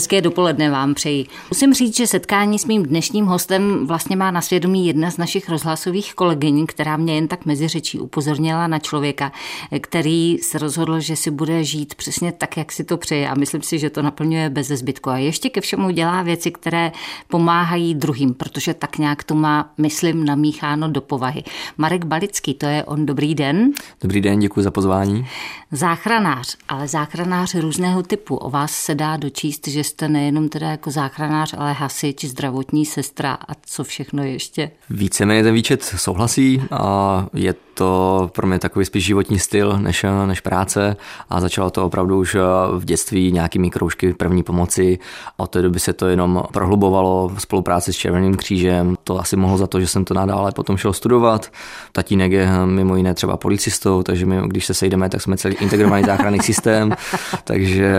Hezké dopoledne vám přeji. Musím říct, že setkání s mým dnešním hostem vlastně má na svědomí jedna z našich rozhlasových kolegyň, která mě jen tak mezi řečí upozornila na člověka, který se rozhodl, že si bude žít přesně tak, jak si to přeje a myslím si, že to naplňuje bez zbytku. A ještě ke všemu dělá věci, které pomáhají druhým, protože tak nějak to má, myslím, namícháno do povahy. Marek Balický, to je on. Dobrý den. Dobrý den, děkuji za pozvání. Záchranář, ale záchranář různého typu. O vás se dá dočíst, že jste nejenom teda jako záchranář, ale hasič, zdravotní sestra a co všechno ještě. Víceméně ten výčet souhlasí a je to pro mě takový spíš životní styl než, než práce a začalo to opravdu už v dětství nějakými kroužky první pomoci. Od té doby se to jenom prohlubovalo v spolupráci s Červeným křížem. To asi mohlo za to, že jsem to nadále potom šel studovat. Tatínek je mimo jiné třeba policistou, takže my, když se sejdeme, tak jsme celý integrovaný záchranný systém, takže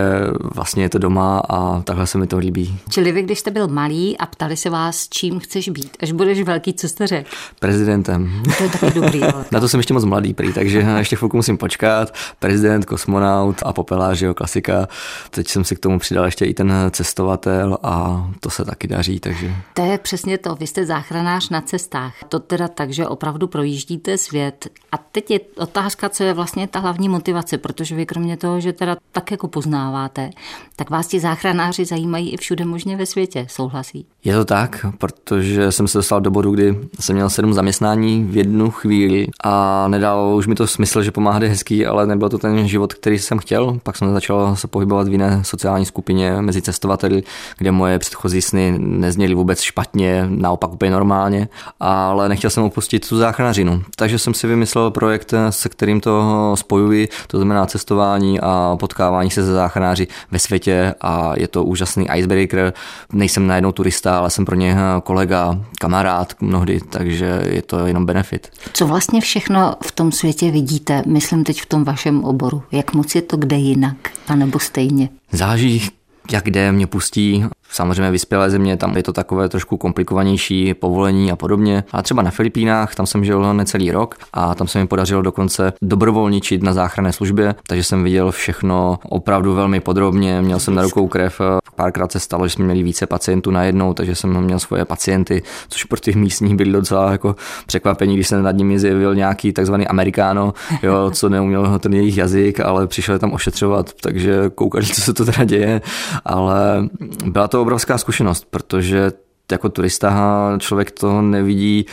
vlastně je to doma a takhle se mi to líbí. Čili vy, když jste byl malý a ptali se vás, čím chceš být, až budeš velký, co jste řekl? Prezidentem. To je taky dobrý. Na to jsem ještě moc mladý prý, takže ještě chvilku musím počkat. Prezident, kosmonaut a popelář, jo, klasika. Teď jsem si k tomu přidal ještě i ten cestovatel a to se taky daří, takže... To je přesně to, vy jste záchranář na cestách. To teda tak, že opravdu projíždíte svět. A teď je otázka, co je vlastně ta hlavní motivace, protože vy kromě toho, že teda tak jako poznáváte, tak vás ti záchranáři zajímají i všude možně ve světě, souhlasí? Je to tak, protože jsem se dostal do bodu, kdy jsem měl sedm zaměstnání v jednu chvíli a nedalo už mi to smysl, že pomáhat je hezký, ale nebyl to ten život, který jsem chtěl. Pak jsem začal se pohybovat v jiné sociální skupině mezi cestovateli, kde moje předchozí sny nezněly vůbec špatně, naopak úplně normálně, ale nechtěl jsem opustit tu záchranařinu. Takže jsem si vymyslel projekt, se kterým to spojuji, to znamená cestování a potkávání se se záchranáři ve světě a je to úžasný icebreaker. Nejsem najednou turista, ale jsem pro ně kolega, kamarád mnohdy, takže je to jenom benefit. Co vlastně všechno v tom světě vidíte, myslím teď v tom vašem oboru? Jak moc je to kde jinak, anebo stejně? Záleží, jak kde mě pustí. Samozřejmě vyspělé země, tam je to takové trošku komplikovanější povolení a podobně. A třeba na Filipínách, tam jsem žil necelý rok a tam se mi podařilo dokonce dobrovolničit na záchranné službě, takže jsem viděl všechno opravdu velmi podrobně. Měl jsem na rukou krev, párkrát se stalo, že jsme měli více pacientů najednou, takže jsem měl svoje pacienty, což pro těch místních byl docela jako překvapení, když se nad nimi zjevil nějaký takzvaný amerikáno, jo, co neuměl ten jejich jazyk, ale přišel tam ošetřovat, takže koukali, co se to teda děje, ale byla to obrovská zkušenost, protože jako turista člověk to nevidí,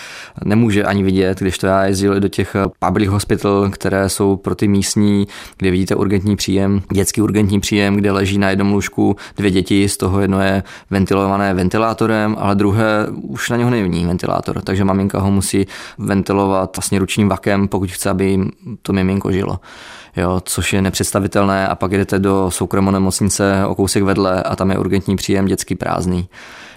nemůže ani vidět, když to já jezdil do těch public hospital, které jsou pro ty místní, kde vidíte urgentní příjem, dětský urgentní příjem, kde leží na jednom lůžku dvě děti, z toho jedno je ventilované ventilátorem, ale druhé už na něho není ventilátor, takže maminka ho musí ventilovat vlastně ručním vakem, pokud chce, aby to miminko žilo. Jo, což je nepředstavitelné. A pak jdete do soukromé nemocnice o kousek vedle a tam je urgentní příjem dětský prázdný.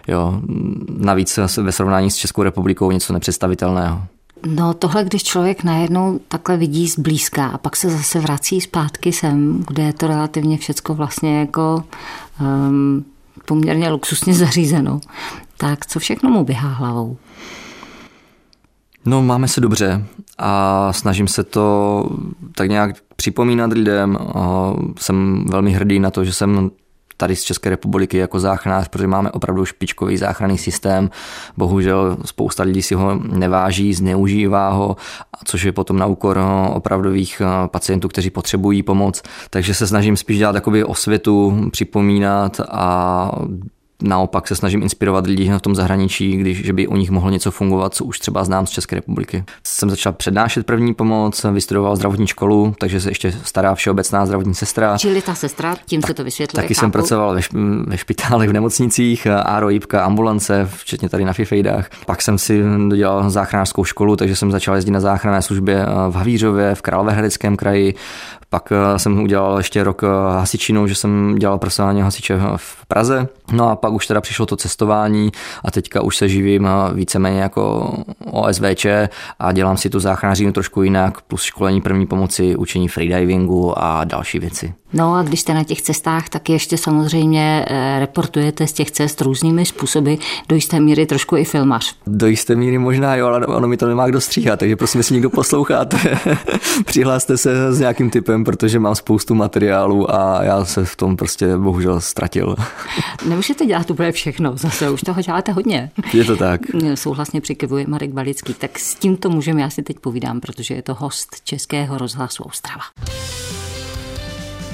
Jo, navíc ve srovnání s Českou republikou něco nepředstavitelného. No tohle, když člověk najednou takhle vidí zblízka a pak se zase vrací zpátky sem, kde je to relativně všecko vlastně jako um, poměrně luxusně zařízeno, tak co všechno mu běhá hlavou? No, máme se dobře a snažím se to tak nějak připomínat lidem. Jsem velmi hrdý na to, že jsem tady z České republiky jako záchranář, protože máme opravdu špičkový záchranný systém. Bohužel spousta lidí si ho neváží, zneužívá ho, což je potom na úkor opravdových pacientů, kteří potřebují pomoc. Takže se snažím spíš dělat takový osvětu, připomínat a naopak se snažím inspirovat lidi v tom zahraničí, když že by u nich mohlo něco fungovat, co už třeba znám z České republiky. Jsem začal přednášet první pomoc, vystudoval zdravotní školu, takže se ještě stará všeobecná zdravotní sestra. Čili ta sestra, tím tak, se to vysvětluje. Taky chápu. jsem pracoval ve, ve špitálech, v nemocnicích, Áro, Jipka, ambulance, včetně tady na Fifejdách. Pak jsem si dodělal záchranářskou školu, takže jsem začal jezdit na záchranné službě v Havířově, v Královéhradeckém kraji. Pak eh, jsem udělal ještě rok eh, hasičinou, že jsem dělal profesionálně hasiče v Praze. No a pak už teda přišlo to cestování a teďka už se živím eh, víceméně jako OSVČ a dělám si tu záchranářinu trošku jinak, plus školení první pomoci, učení freedivingu a další věci. No a když jste na těch cestách, tak ještě samozřejmě eh, reportujete z těch cest různými způsoby, do jisté míry trošku i filmař. Do jisté míry možná jo, ale ono mi to nemá kdo stříhat, takže prosím, jestli někdo posloucháte, přihláste se s nějakým typem, protože mám spoustu materiálu a já se v tom prostě bohužel ztratil. Nemůžete dělat úplně všechno, zase už toho děláte hodně. Je to tak. Souhlasně přikivuje Marek Balický. Tak s tímto můžeme, já si teď povídám, protože je to host Českého rozhlasu Ostrava.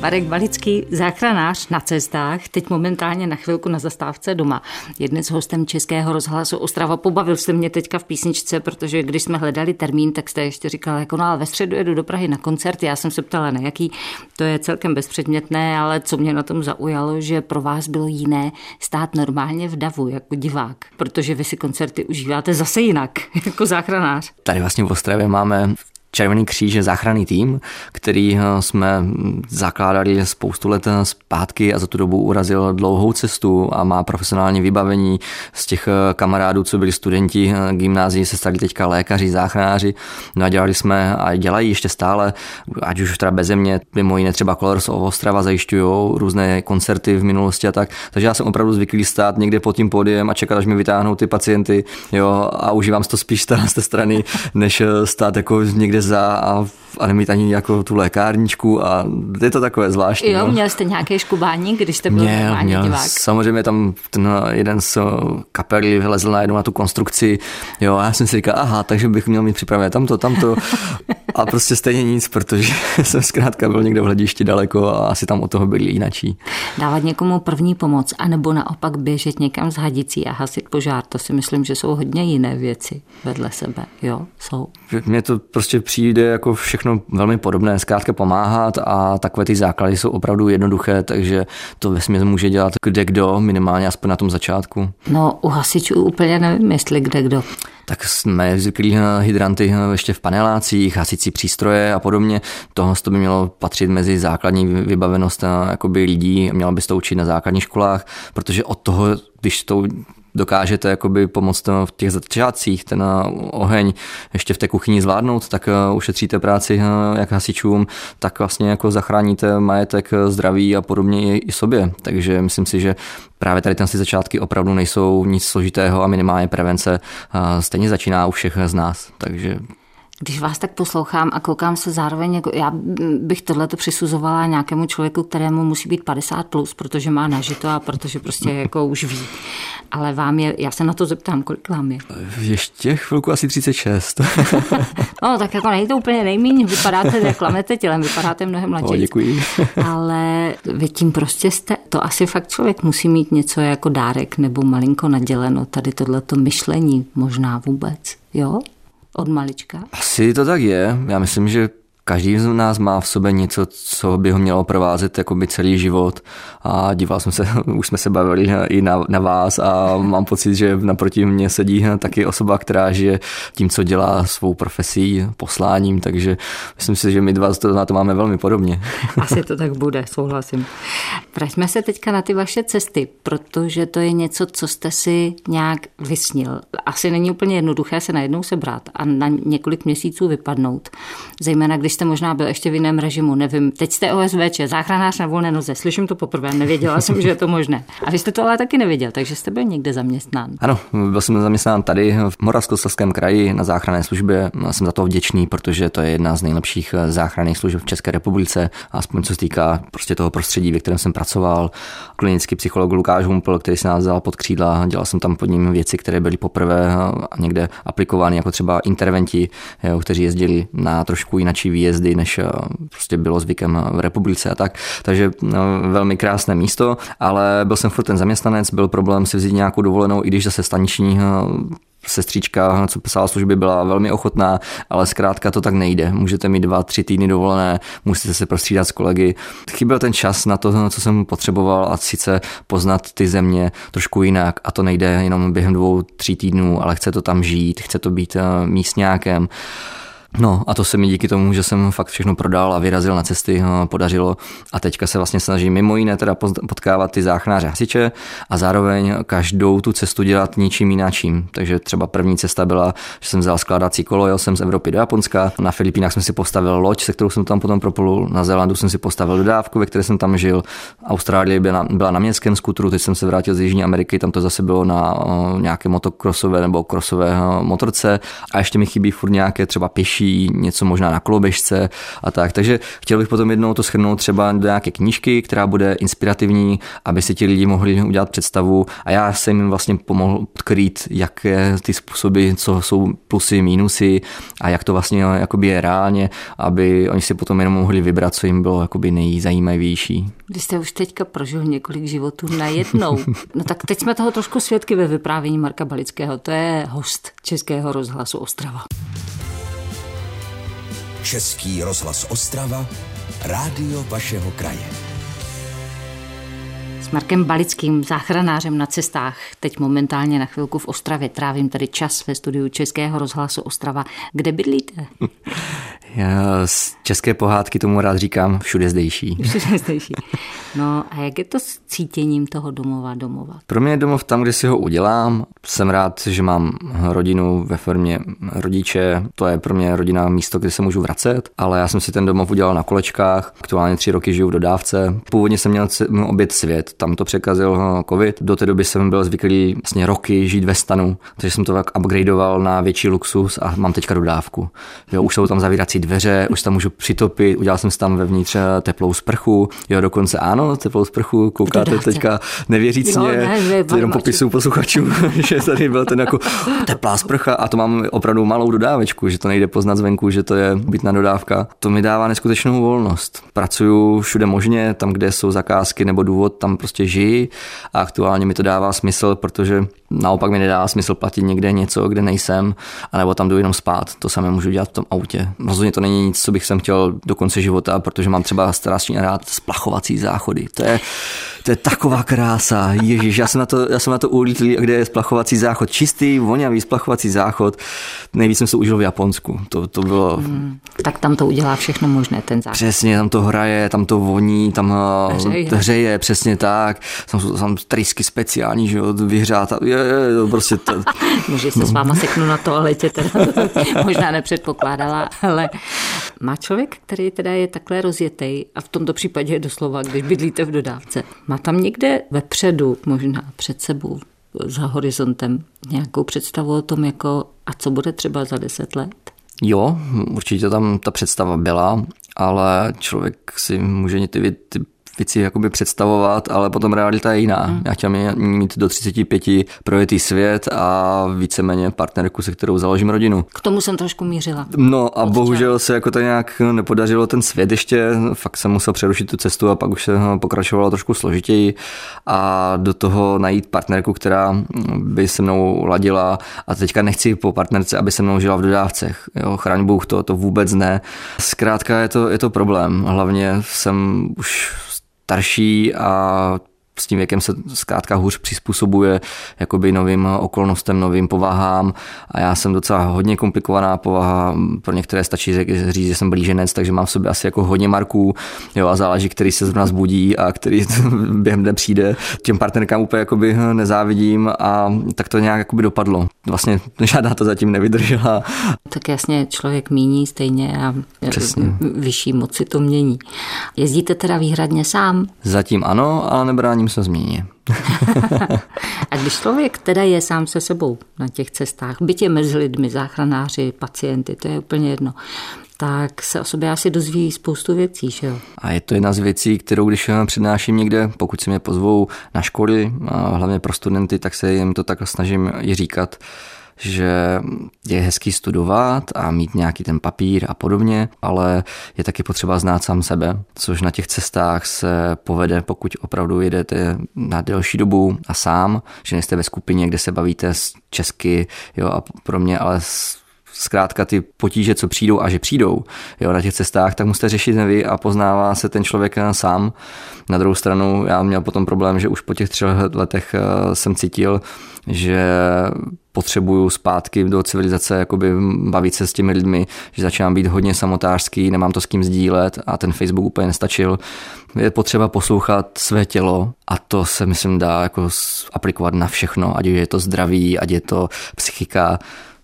Marek Balický, záchranář na cestách, teď momentálně na chvilku na zastávce doma. Je dnes hostem Českého rozhlasu Ostrava. Pobavil jste mě teďka v písničce, protože když jsme hledali termín, tak jste ještě říkal, jako no, ale ve středu jedu do Prahy na koncert. Já jsem se ptala, na jaký. To je celkem bezpředmětné, ale co mě na tom zaujalo, že pro vás bylo jiné stát normálně v davu jako divák, protože vy si koncerty užíváte zase jinak, jako záchranář. Tady vlastně v Ostravě máme Červený kříž je záchranný tým, který eh, jsme zakládali spoustu let eh, zpátky a za tu dobu urazil dlouhou cestu a má profesionální vybavení z těch eh, kamarádů, co byli studenti gymnázii, se stali teďka lékaři, záchranáři. No a dělali jsme a dělají ještě stále, ať už teda bez země, mimo jiné třeba Colors Ostrava zajišťují různé koncerty v minulosti a tak. Takže já jsem opravdu zvyklý stát někde pod tím pódiem a čekat, až mi vytáhnou ty pacienty jo, a užívám to spíš z té strany, než stát jako někde za a, nemít ani jako tu lékárničku a je to takové zvláštní. Jo, no. měl jste nějaké škubání, když jste byl měl, měl. divák? Samozřejmě tam ten jeden z kapely vylezl najednou na tu konstrukci, jo, a já jsem si říkal, aha, takže bych měl mít připravené tamto, tamto a prostě stejně nic, protože jsem zkrátka byl někde v hledišti daleko a asi tam od toho byli jinačí. Dávat někomu první pomoc, anebo naopak běžet někam z hadicí a hasit požár, to si myslím, že jsou hodně jiné věci vedle sebe, jo, jsou. Mně to prostě přijde jako všechno velmi podobné, zkrátka pomáhat a takové ty základy jsou opravdu jednoduché, takže to vesměs může dělat kde kdo, minimálně aspoň na tom začátku. No u hasičů úplně nevím, jestli kde kdo tak jsme zvyklí hydranty ještě v panelácích, hasicí přístroje a podobně. Tohle to by mělo patřit mezi základní vybavenost jakoby lidí, mělo by se to učit na základních školách, protože od toho, když to dokážete jakoby pomoct v těch začátcích, ten eh, oheň ještě v té kuchyni zvládnout, tak eh, ušetříte práci eh, jak hasičům, tak vlastně jako zachráníte majetek, zdraví a podobně i sobě. Takže myslím si, že právě tady ty začátky opravdu nejsou nic složitého a minimálně prevence stejně začíná u všech z nás. Takže když vás tak poslouchám a koukám se zároveň, jako já bych tohle to přisuzovala nějakému člověku, kterému musí být 50 plus, protože má nažito a protože prostě jako už ví. Ale vám je, já se na to zeptám, kolik vám je? Ještě chvilku asi 36. no, tak jako nejde to úplně nejméně, vypadáte, jak klamete tělem, vypadáte mnohem mladší. No, děkuji. Ale vy tím prostě jste, to asi fakt člověk musí mít něco jako dárek nebo malinko naděleno, tady tohleto myšlení možná vůbec, jo? Od malička? Asi to tak je. Já myslím, že každý z nás má v sobě něco, co by ho mělo provázet by celý život a díval jsem se, už jsme se bavili i na, na vás a mám pocit, že naproti mě sedí taky osoba, která žije tím, co dělá svou profesí, posláním, takže myslím si, že my dva to, na to máme velmi podobně. Asi to tak bude, souhlasím. Vraťme se teďka na ty vaše cesty, protože to je něco, co jste si nějak vysnil. Asi není úplně jednoduché se najednou sebrat a na několik měsíců vypadnout, zejména když jste možná byl ještě v jiném režimu, nevím. Teď jste OSVČ, záchranář na volné noze, slyším to poprvé, nevěděla jsem, že je to možné. A vy jste to ale taky nevěděl, takže jste byl někde zaměstnán. Ano, byl jsem zaměstnán tady v Moravskoslezském kraji na záchranné službě. Jsem za to vděčný, protože to je jedna z nejlepších záchranných služeb v České republice, aspoň co se týká prostě toho prostředí, ve kterém jsem pracoval. Klinický psycholog Lukáš Humpel, který se nás vzal pod křídla, dělal jsem tam pod ním věci, které byly poprvé někde aplikovány, jako třeba interventi, kteří jezdili na trošku jinačí výjezdy, než eh, prostě bylo zvykem v republice a tak. Takže no, velmi krásné místo, ale byl jsem furt ten zaměstnanec, byl problém si vzít nějakou dovolenou, i když zase staniční eh, sestřička, co psala služby, byla velmi ochotná, ale zkrátka to tak nejde. Můžete mít dva, tři týdny dovolené, musíte se prostřídat s kolegy. Chyběl ten čas na to, co jsem potřeboval a sice poznat ty země trošku jinak a to nejde jenom během dvou, tří týdnů, ale chce to tam žít, chce to být eh, místňákem. No a to se mi díky tomu, že jsem fakt všechno prodal a vyrazil na cesty, no, podařilo. A teďka se vlastně snažím mimo jiné teda potkávat ty záchranáře hasiče a zároveň každou tu cestu dělat ničím jináčím. Takže třeba první cesta byla, že jsem vzal skládací kolo, jel jsem z Evropy do Japonska, na Filipínách jsem si postavil loď, se kterou jsem tam potom proplul, na Zélandu jsem si postavil dodávku, ve které jsem tam žil, Austrálie byla, byla na městském skutru, teď jsem se vrátil z Jižní Ameriky, tam to zase bylo na nějaké motokrosové nebo krosové motorce a ještě mi chybí furt nějaké třeba pěší, něco možná na koloběžce a tak. Takže chtěl bych potom jednou to schrnout třeba do nějaké knížky, která bude inspirativní, aby si ti lidi mohli udělat představu a já jsem jim vlastně pomohl odkrýt, jaké ty způsoby, co jsou plusy, mínusy a jak to vlastně je reálně, aby oni si potom jenom mohli vybrat, co jim bylo jakoby nejzajímavější. Vy jste už teďka prožil několik životů najednou. No tak teď jsme toho trošku svědky ve vyprávění Marka Balického. To je host Českého rozhlasu Ostrava. Český rozhlas Ostrava, rádio vašeho kraje. S Markem Balickým, záchranářem na cestách, teď momentálně na chvilku v Ostravě. Trávím tady čas ve studiu Českého rozhlasu Ostrava. Kde bydlíte? Já z české pohádky tomu rád říkám všude zdejší. Všude zdejší. No a jak je to s cítěním toho domova domova? Pro mě je domov tam, kde si ho udělám. Jsem rád, že mám rodinu ve formě rodiče. To je pro mě rodina místo, kde se můžu vracet. Ale já jsem si ten domov udělal na kolečkách. Aktuálně tři roky žiju v dodávce. Původně jsem měl obět svět. Tam to překazil covid. Do té doby jsem byl zvyklý vlastně roky žít ve stanu. Takže jsem to tak upgradeoval na větší luxus a mám teďka dodávku. Jo, už jsou tam zavírací dveře, už tam můžu přitopit, udělal jsem si tam vevnitř eh, teplou sprchu, jo, dokonce ano, teplou sprchu, koukáte teďka nevěřícně, ne, ne, jenom popisu posluchačů, že tady byl ten jako teplá sprcha a to mám opravdu malou dodávečku, že to nejde poznat zvenku, že to je bytná dodávka. To mi dává neskutečnou volnost. Pracuju všude možně, tam, kde jsou zakázky nebo důvod, tam prostě žiji a aktuálně mi to dává smysl, protože naopak mi nedá smysl platit někde něco, kde nejsem, anebo tam jdu jenom spát. To samé můžu dělat v tom autě. Rozhodně to není nic, co bych sem chtěl do konce života, protože mám třeba strašně rád splachovací záchody. To je, to je taková krása. Ježíš, já jsem na to, já jsem na to ulítlý, kde je splachovací záchod. Čistý, vonavý splachovací záchod. Nejvíc jsem se užil v Japonsku. To, to bylo... Hmm, tak tam to udělá všechno možné, ten záchod. Přesně, tam to hraje, tam to voní, tam eh, hřeje, hřeje přesně tak. Tam jsou tam trysky speciální, že jo, vyhřát. Je, je, je, prostě to... Může se s váma seknu na toaletě, teda možná nepředpokládala, ale má člověk, který teda je takhle rozjetý a v tomto případě je doslova, když bydlíte v dodávce, má tam někde vepředu, možná před sebou, za horizontem, nějakou představu o tom, jako a co bude třeba za deset let? Jo, určitě tam ta představa byla, ale člověk si může ty, ty věci jakoby představovat, ale potom realita je jiná. Mm. Já chtěl mít do 35 projetý svět a víceméně partnerku, se kterou založím rodinu. K tomu jsem trošku mířila. No a Odčal. bohužel se jako to nějak nepodařilo ten svět ještě, fakt jsem musel přerušit tu cestu a pak už se pokračovalo trošku složitěji a do toho najít partnerku, která by se mnou ladila a teďka nechci po partnerce, aby se mnou žila v dodávcech. Jo, chraň Bůh, to, to vůbec ne. Zkrátka je to, je to problém. Hlavně jsem už starší a s tím věkem se zkrátka hůř přizpůsobuje jakoby novým okolnostem, novým povahám a já jsem docela hodně komplikovaná povaha, pro některé stačí říct, že jsem blíženec, takže mám v sobě asi jako hodně marků jo, a záleží, který se zrovna zbudí a který během dne přijde. Těm partnerkám úplně jakoby nezávidím a tak to nějak jakoby dopadlo. Vlastně žádná to zatím nevydržela. Tak jasně člověk míní stejně a Přesně. vyšší moci to mění. Jezdíte teda výhradně sám? Zatím ano, ale nebráním vrátím se změně. a když člověk teda je sám se sebou na těch cestách, bytě mezi lidmi, záchranáři, pacienty, to je úplně jedno, tak se o sobě asi dozví spoustu věcí, že jo? A je to jedna z věcí, kterou když přednáším někde, pokud si mě pozvou na školy, a hlavně pro studenty, tak se jim to tak snažím i říkat, že je hezký studovat a mít nějaký ten papír a podobně, ale je taky potřeba znát sám sebe, což na těch cestách se povede, pokud opravdu jedete na delší dobu a sám, že nejste ve skupině, kde se bavíte česky jo, a pro mě, ale zkrátka ty potíže, co přijdou a že přijdou jo, na těch cestách, tak musíte řešit vy a poznává se ten člověk sám. Na druhou stranu já měl potom problém, že už po těch třech letech jsem cítil, že potřebuju zpátky do civilizace jakoby bavit se s těmi lidmi, že začínám být hodně samotářský, nemám to s kým sdílet a ten Facebook úplně nestačil. Je potřeba poslouchat své tělo a to se myslím dá jako aplikovat na všechno, ať je to zdraví, ať je to psychika,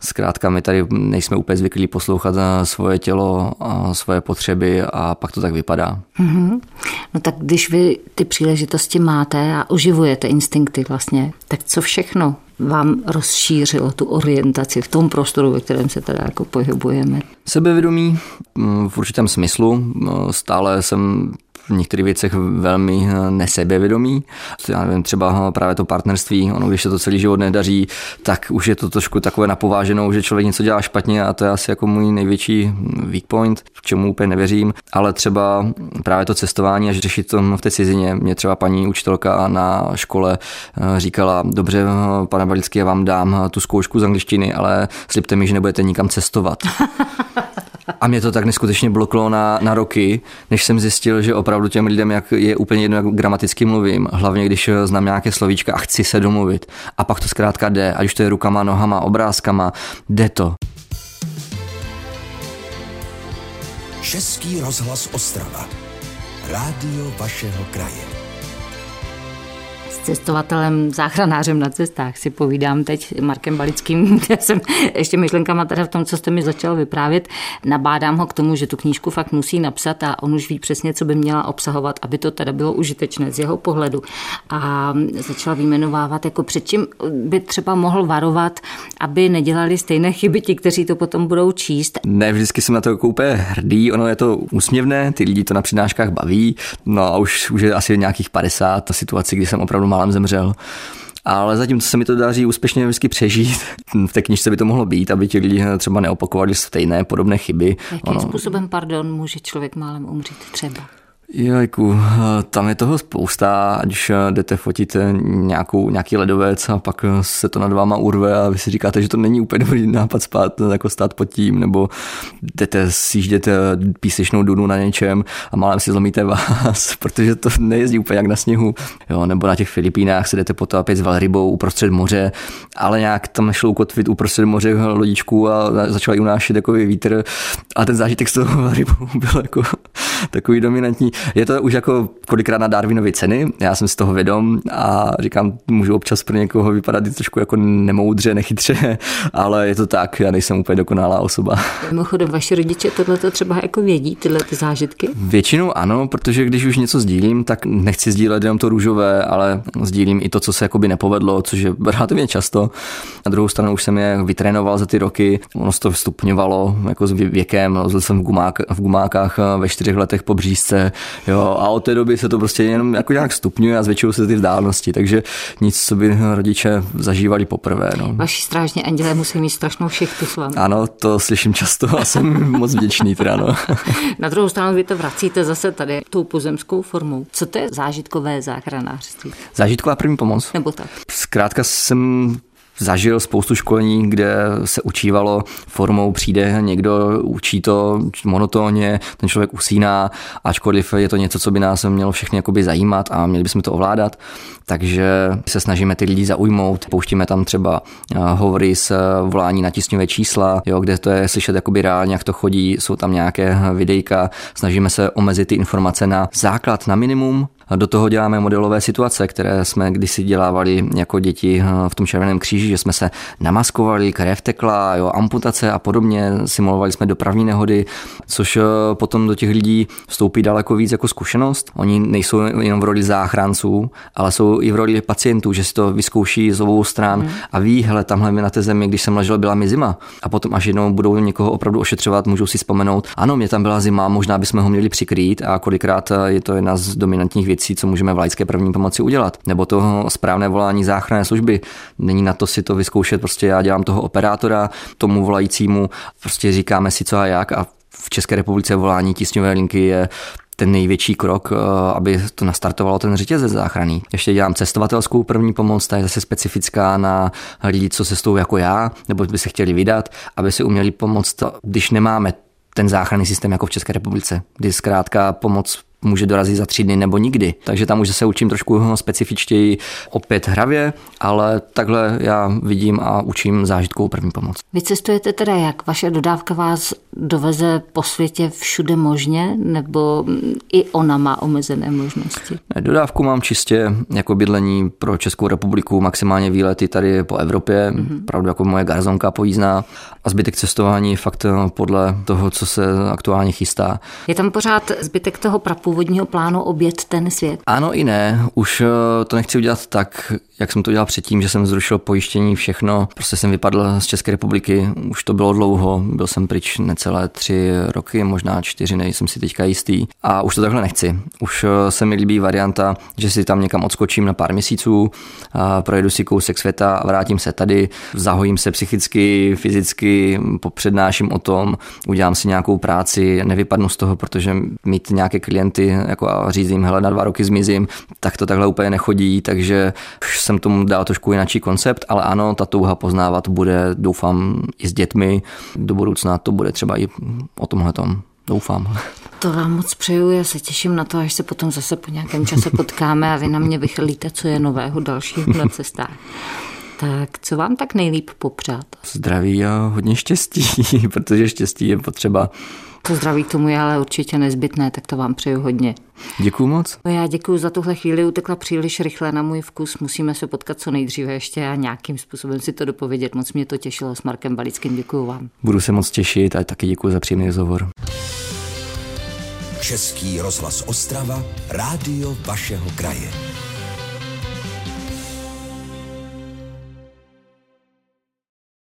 Zkrátka my tady nejsme úplně zvyklí poslouchat svoje tělo a svoje potřeby a pak to tak vypadá. Mm-hmm. No tak když vy ty příležitosti máte a uživujete instinkty vlastně, tak co všechno vám rozšířilo tu orientaci v tom prostoru, ve kterém se teda jako pohybujeme? Sebevědomí mm, v určitém smyslu. Stále jsem v některých věcech velmi eh, nesebevědomý. Já nevím, třeba právě to partnerství, ono když se to celý život nedaří, tak už je to trošku takové napováženou, že člověk něco dělá špatně a to je asi jako můj největší weak point, v čemu úplně nevěřím. Ale třeba právě to cestování a řešit to v té cizině. Mě třeba paní učitelka na škole eh, říkala, dobře, eh, pane Balický, já vám dám tu zkoušku z angličtiny, ale slibte mi, že nebudete nikam cestovat. A mě to tak neskutečně bloklo na, na roky, než jsem zjistil, že opravdu těm lidem jak je úplně jedno, jak gramaticky mluvím, hlavně když znám nějaké slovíčka a chci se domluvit. A pak to zkrátka jde, ať už to je rukama, nohama, obrázkama, jde to. Český rozhlas Ostrava. Rádio vašeho kraje cestovatelem, záchranářem na cestách si povídám teď Markem Balickým, kde jsem ještě myšlenkama teda v tom, co jste mi začal vyprávět, nabádám ho k tomu, že tu knížku fakt musí napsat a on už ví přesně, co by měla obsahovat, aby to teda bylo užitečné z jeho pohledu. A začala vyjmenovávat, jako před čím by třeba mohl varovat, aby nedělali stejné chyby ti, kteří to potom budou číst. Ne, vždycky jsem na to jako úplně hrdý, ono je to úsměvné, ty lidi to na přednáškách baví, no a už, už je asi nějakých 50 ta situace, kdy jsem opravdu málem zemřel. Ale zatím se mi to daří úspěšně vždycky přežít. V té knižce by to mohlo být, aby ti lidi třeba neopakovali stejné podobné chyby. Jakým ono... způsobem, pardon, může člověk málem umřít třeba? Jojku, tam je toho spousta, když jdete fotit nějakou, nějaký ledovec a pak se to nad váma urve a vy si říkáte, že to není úplně dobrý nápad spát, jako stát pod tím, nebo jdete, sjížděte písečnou dunu na něčem a málem si zlomíte vás, protože to nejezdí úplně jak na sněhu. Jo, nebo na těch Filipínách se jdete potápět s velrybou uprostřed moře, ale nějak tam šlo ukotvit uprostřed moře lodičku a začal unášet takový vítr a ten zážitek s tou velrybou byl jako takový dominantní. Je to už jako kolikrát na Darwinovy ceny, já jsem si toho vědom a říkám, můžu občas pro někoho vypadat trošku jako nemoudře, nechytře, ale je to tak, já nejsem úplně dokonalá osoba. Mimochodem, vaši rodiče tohle třeba jako vědí, tyhle ty zážitky? Většinou ano, protože když už něco sdílím, tak nechci sdílet jenom to růžové, ale sdílím i to, co se jakoby nepovedlo, což je relativně často. Na druhou stranu už jsem je vytrénoval za ty roky, ono se to vstupňovalo jako s věkem, jsem v, gumák, v gumákách ve čtyřech letech po břízce, Jo, a od té doby se to prostě jenom jako nějak stupňuje a zvětšují se ty vzdálenosti, takže nic, co by rodiče zažívali poprvé. No. Vaši strážní andělé musí mít strašnou šichtu s vámi. Ano, to slyším často a jsem moc vděčný teda, no. Na druhou stranu vy to vracíte zase tady tou pozemskou formou. Co to je zážitkové záchranářství? Zážitková první pomoc. Nebo tak? Zkrátka jsem zažil spoustu školení, kde se učívalo formou přijde někdo, učí to monotónně, ten člověk usíná, ačkoliv je to něco, co by nás mělo všechny jakoby zajímat a měli bychom to ovládat. Takže se snažíme ty lidi zaujmout, pouštíme tam třeba eh, hovory s eh, volání na tisňové čísla, jo, kde to je slyšet jakoby reálně, jak to chodí, jsou tam nějaké videjka, snažíme se omezit ty informace na základ, na minimum, do toho děláme modelové situace, které jsme kdysi dělávali jako děti eh, v tom Červeném kříži, že jsme se namaskovali, krev tekla, jo, amputace a podobně, simulovali jsme dopravní nehody, což eh, potom do těch lidí vstoupí daleko víc jako zkušenost. Oni nejsou jenom v roli záchranců, ale jsou i v roli pacientů, že si to vyzkouší z obou stran hmm. a ví, hele, tamhle mi na té zemi, když jsem ležel, byla mi zima. A potom, až jednou budou někoho opravdu ošetřovat, můžou si vzpomenout, ano, mě tam byla zima, možná bychom ho měli přikrýt a kolikrát eh, je to jedna z dominantních věcí co můžeme v laické první pomoci udělat. Nebo to správné volání záchranné služby. Není na to si to vyzkoušet, prostě já dělám toho operátora, tomu volajícímu, prostě říkáme si co a jak a v České republice volání tisňové linky je ten největší krok, eh, aby to nastartovalo ten řetězec záchranný. Ještě dělám cestovatelskou první pomoc, ta je zase specifická na lidi, co cestou jako já, nebo by se chtěli vydat, aby si uměli pomoct, když nemáme ten záchranný systém jako v České republice, kdy zkrátka pomoc může dorazit za tři dny nebo nikdy. Takže tam už se učím trošku specifičtěji opět hravě, ale takhle já vidím a učím zážitkovou první pomoc. Vy cestujete teda jak? Vaše dodávka vás doveze po světě všude možně, nebo i ona má omezené možnosti? Dodávku mám čistě jako bydlení pro Českou republiku, maximálně výlety tady po Evropě, mm-hmm. pravdu jako moje garzonka pojízdná a zbytek cestování fakt podle toho, co se aktuálně chystá. Je tam pořád zbytek toho prapu původního plánu obět ten svět? Ano i ne. Už eh, to nechci udělat tak, jak jsem to dělal předtím, že jsem zrušil pojištění, všechno. Prostě jsem vypadl z České republiky, už to bylo dlouho, byl jsem pryč necelé tři roky, možná čtyři, nejsem si teďka jistý. A už to takhle nechci. Už eh, se mi líbí varianta, že si tam někam odskočím na pár měsíců, a projedu si kousek světa a vrátím se tady, zahojím se psychicky, fyzicky, popřednáším o tom, udělám si nějakou práci, nevypadnu z toho, protože mít nějaké klienty jako a říct jim, hele, na dva roky zmizím, tak to takhle úplně nechodí, takže jsem tomu dal trošku jináčí koncept, ale ano, ta touha poznávat bude, doufám, i s dětmi. Do budoucna to bude třeba i o tomhle tom. Doufám. To vám moc přeju, já se těším na to, až se potom zase po nějakém čase potkáme a vy na mě vychlíte, co je nového dalšího na cestách. Tak co vám tak nejlíp popřát? Zdraví a hodně štěstí, protože štěstí je potřeba to zdraví k tomu je ale určitě nezbytné, tak to vám přeju hodně. Děkuji moc. No já děkuji za tuhle chvíli, utekla příliš rychle na můj vkus. Musíme se potkat co nejdříve ještě a nějakým způsobem si to dopovědět. Moc mě to těšilo s Markem Balickým. Děkuji vám. Budu se moc těšit a taky děkuji za příjemný rozhovor. Český rozhlas Ostrava, rádio vašeho kraje.